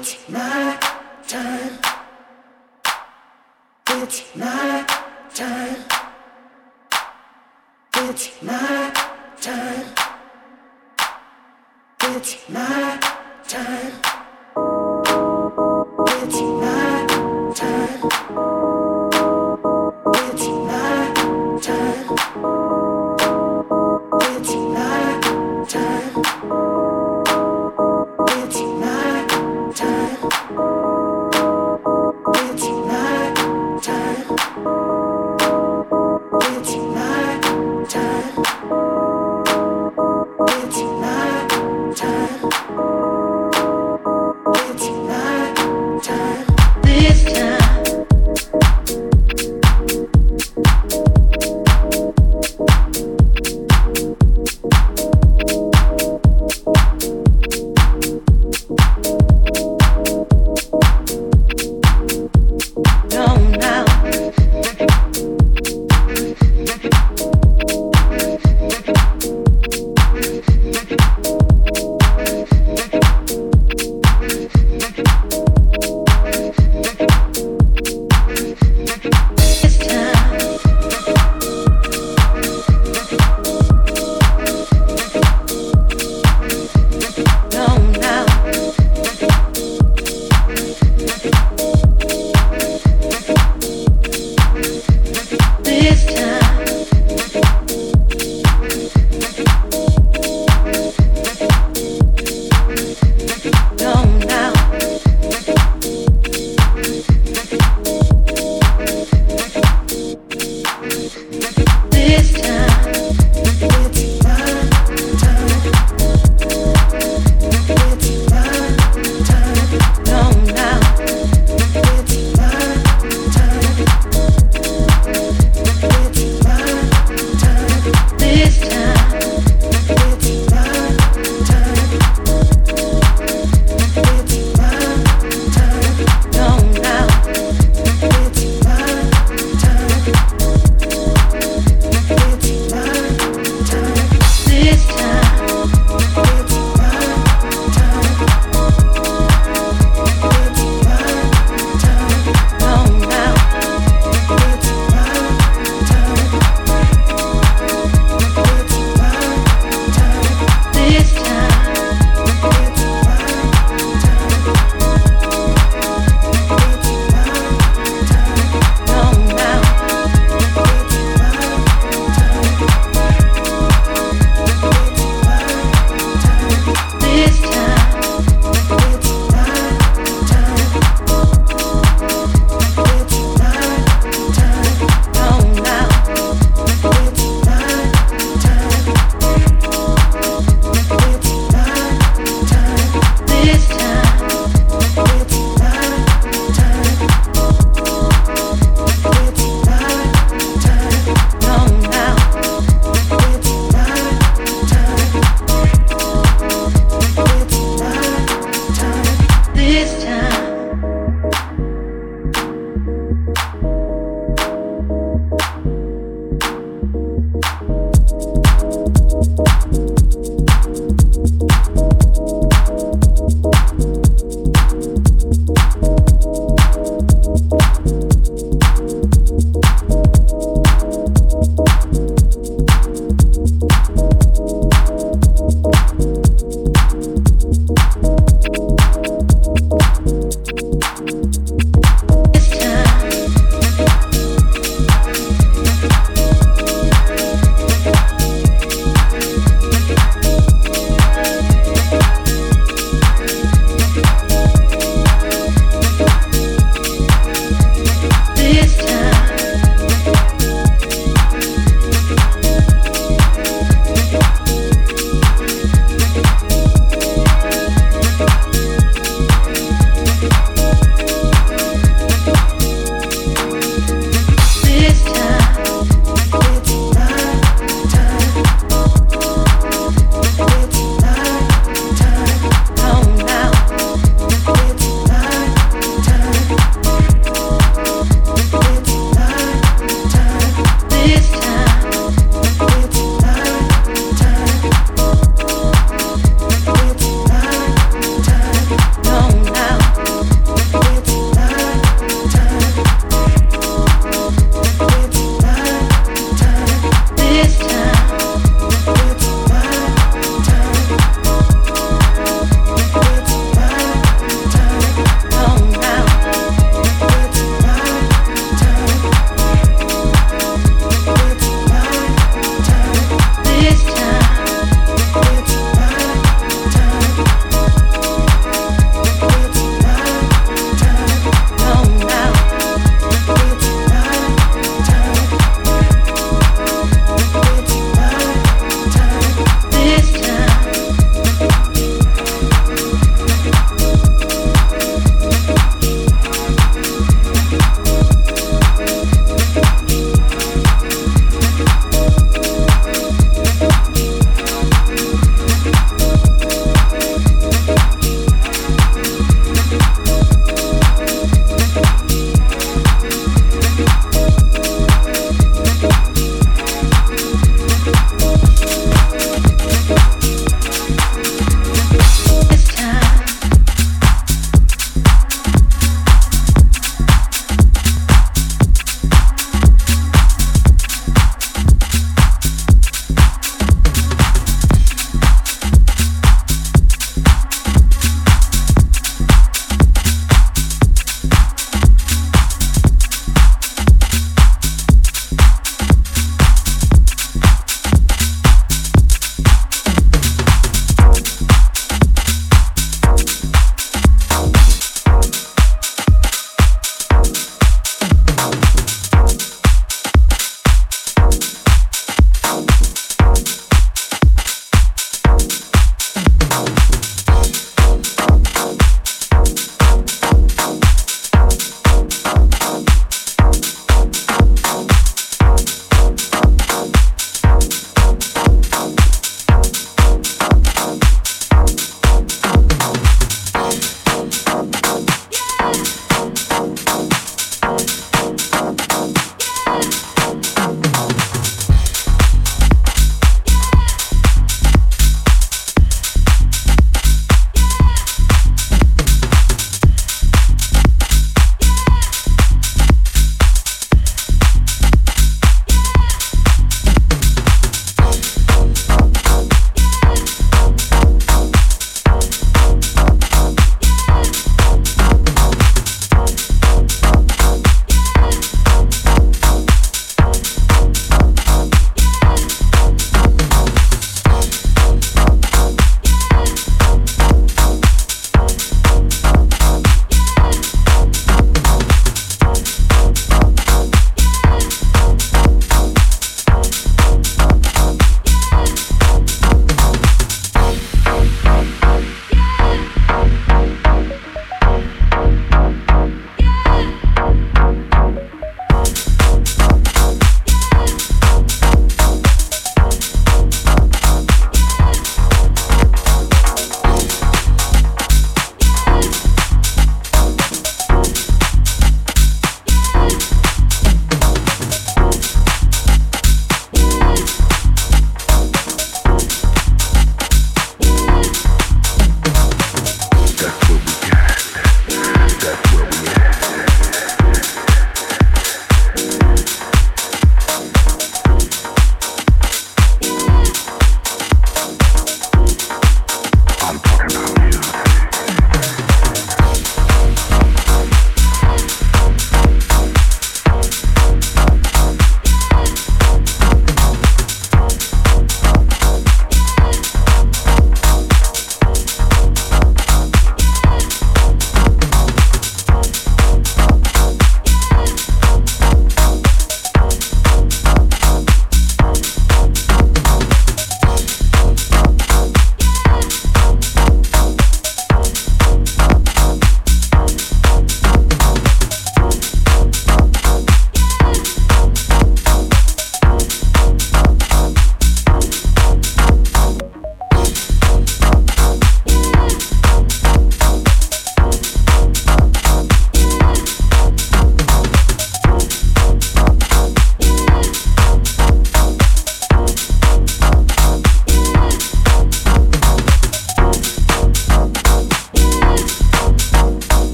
It's my time. It's my time. It's my time. It's my time.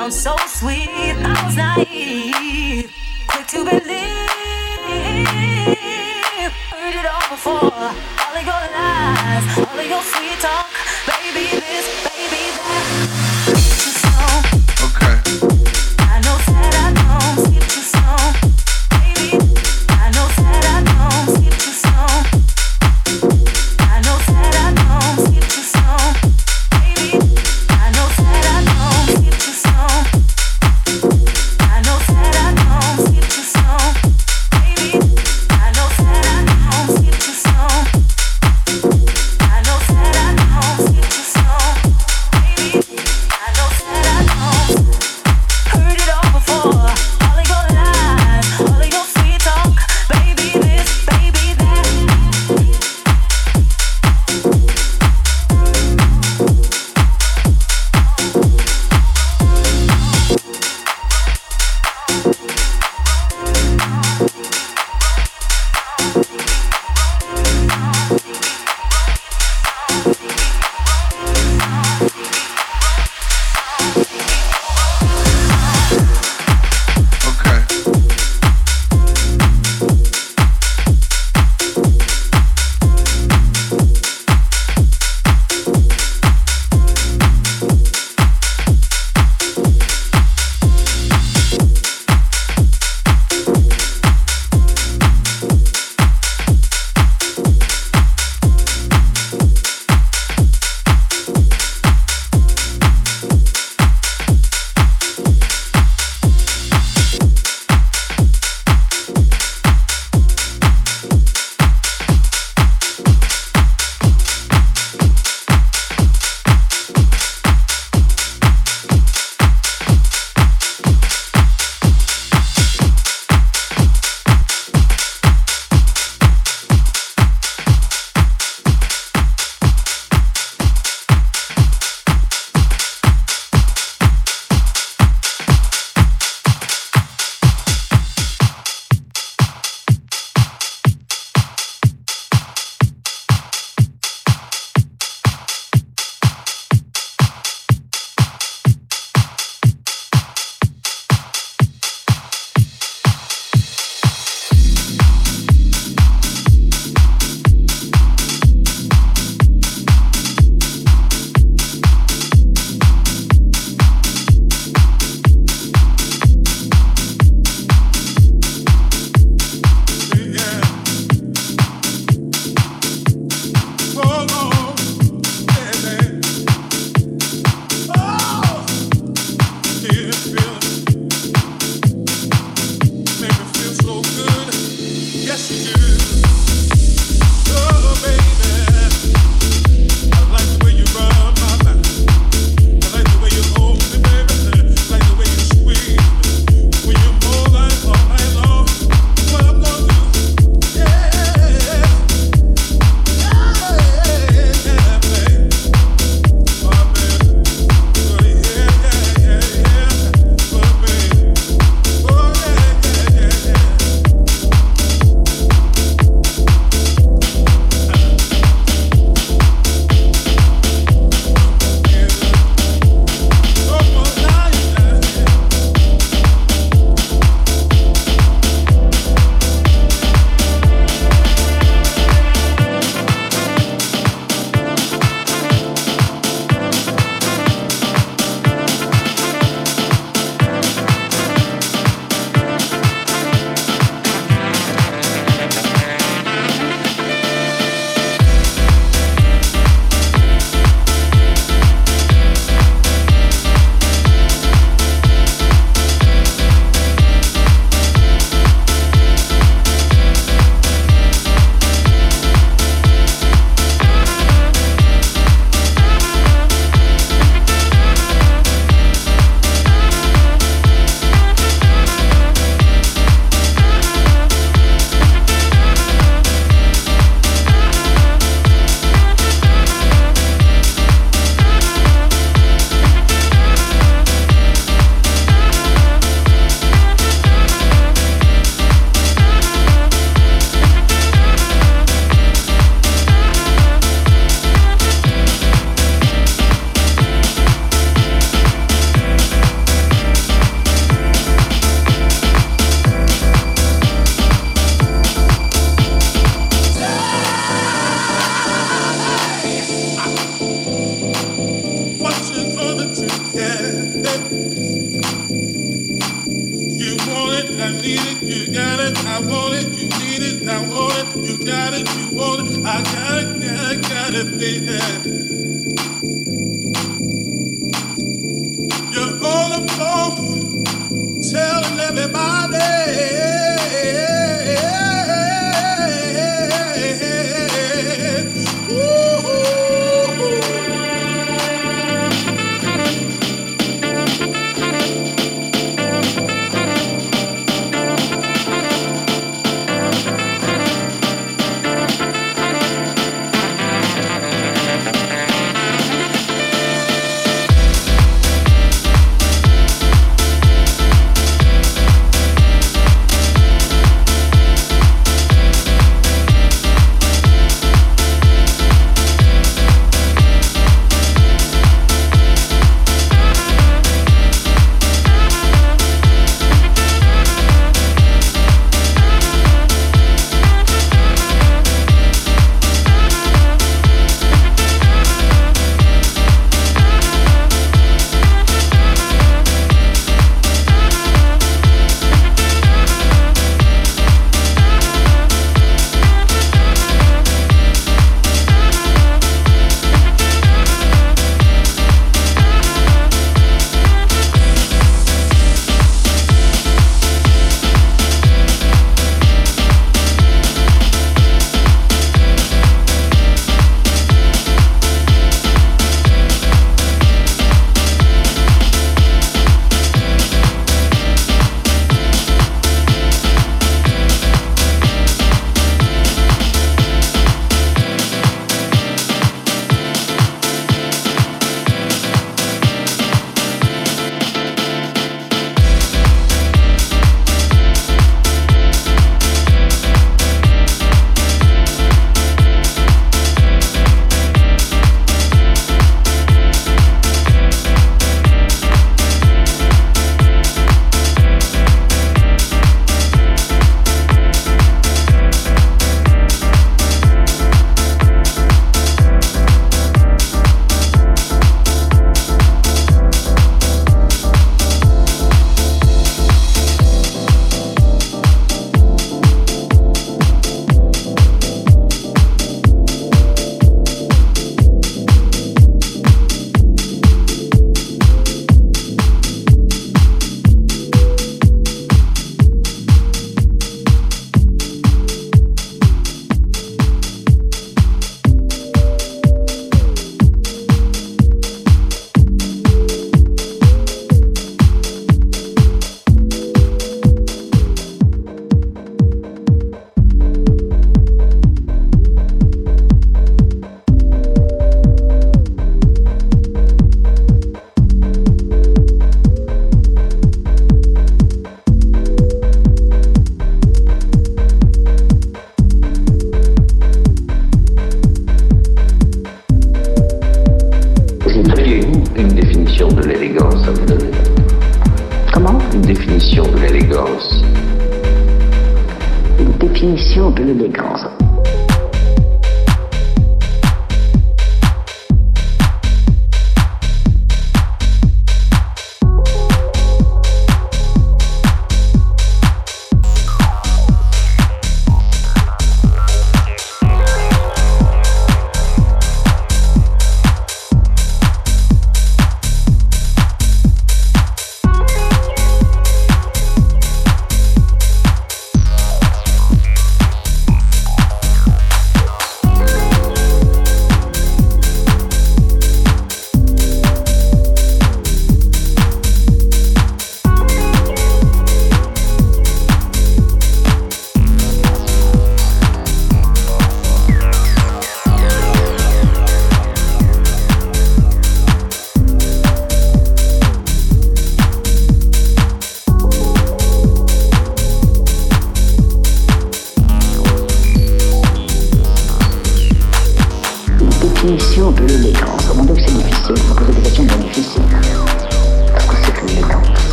sounds so sweet. I was naive, quick to believe. Heard it all before. All of your lies, all of your sweet talk, baby. This.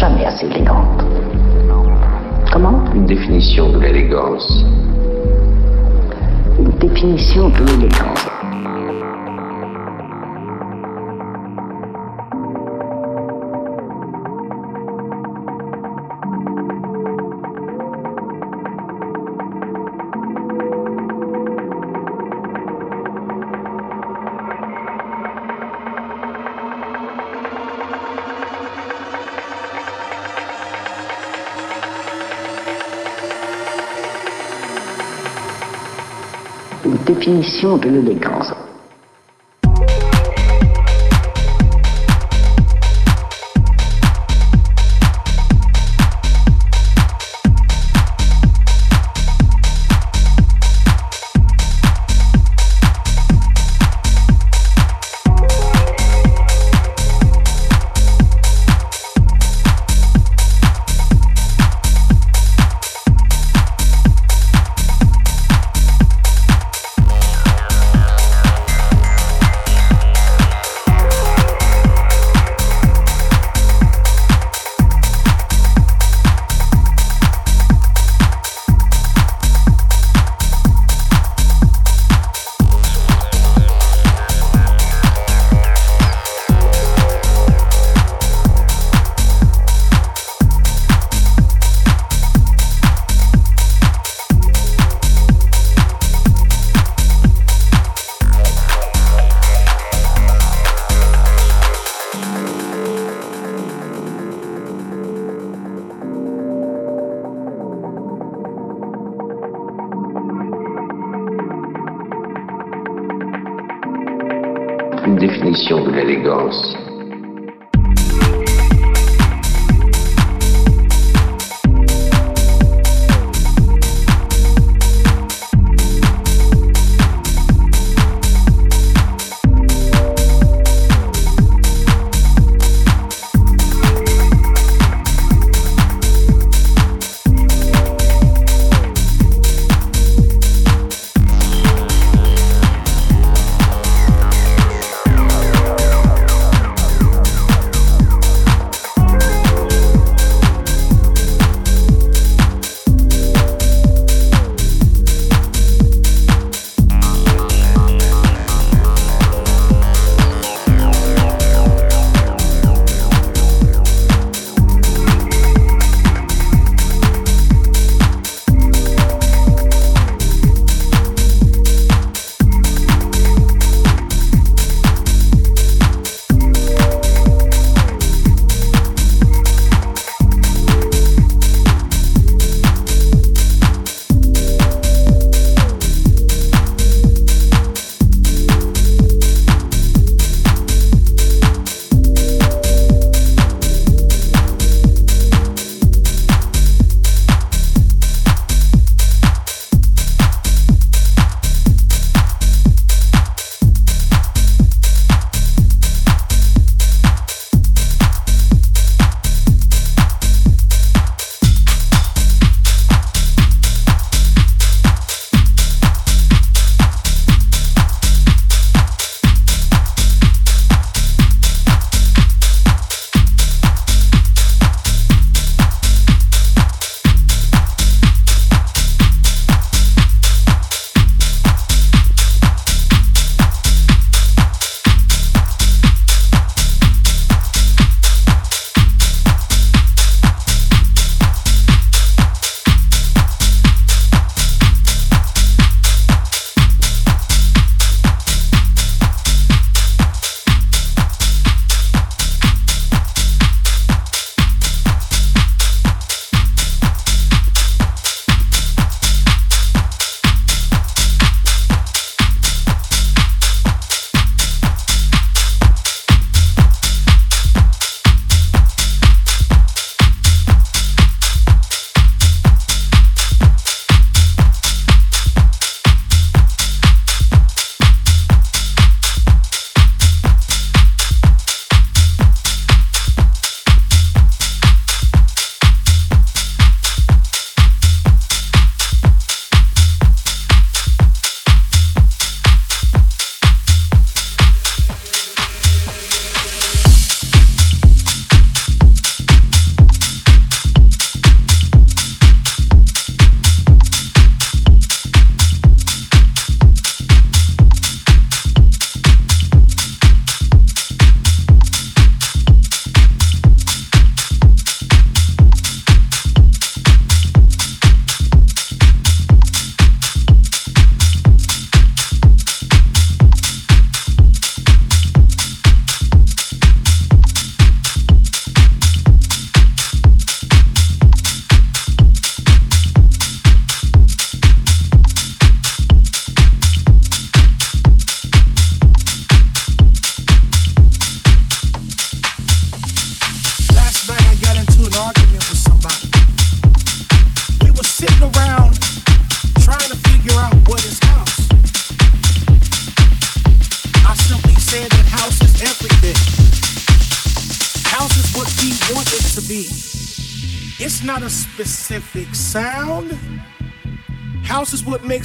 Jamais assez élégantes. Comment? Une définition de l'élégance. Une définition de l'élégance. Définition de l'élégance.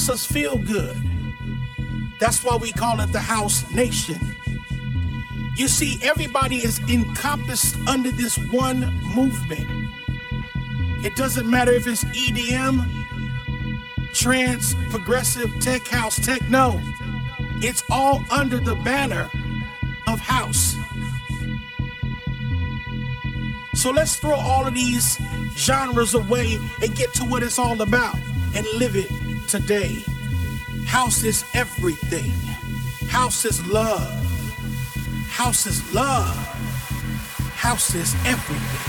Makes us feel good. That's why we call it the House Nation. You see, everybody is encompassed under this one movement. It doesn't matter if it's EDM, trance, progressive, tech house, techno. It's all under the banner of house. So let's throw all of these genres away and get to what it's all about and live it today. House is everything. House is love. House is love. House is everything.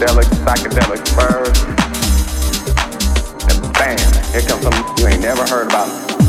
Funkadelic, Psychedelic first, and bam, here comes something you ain't never heard about.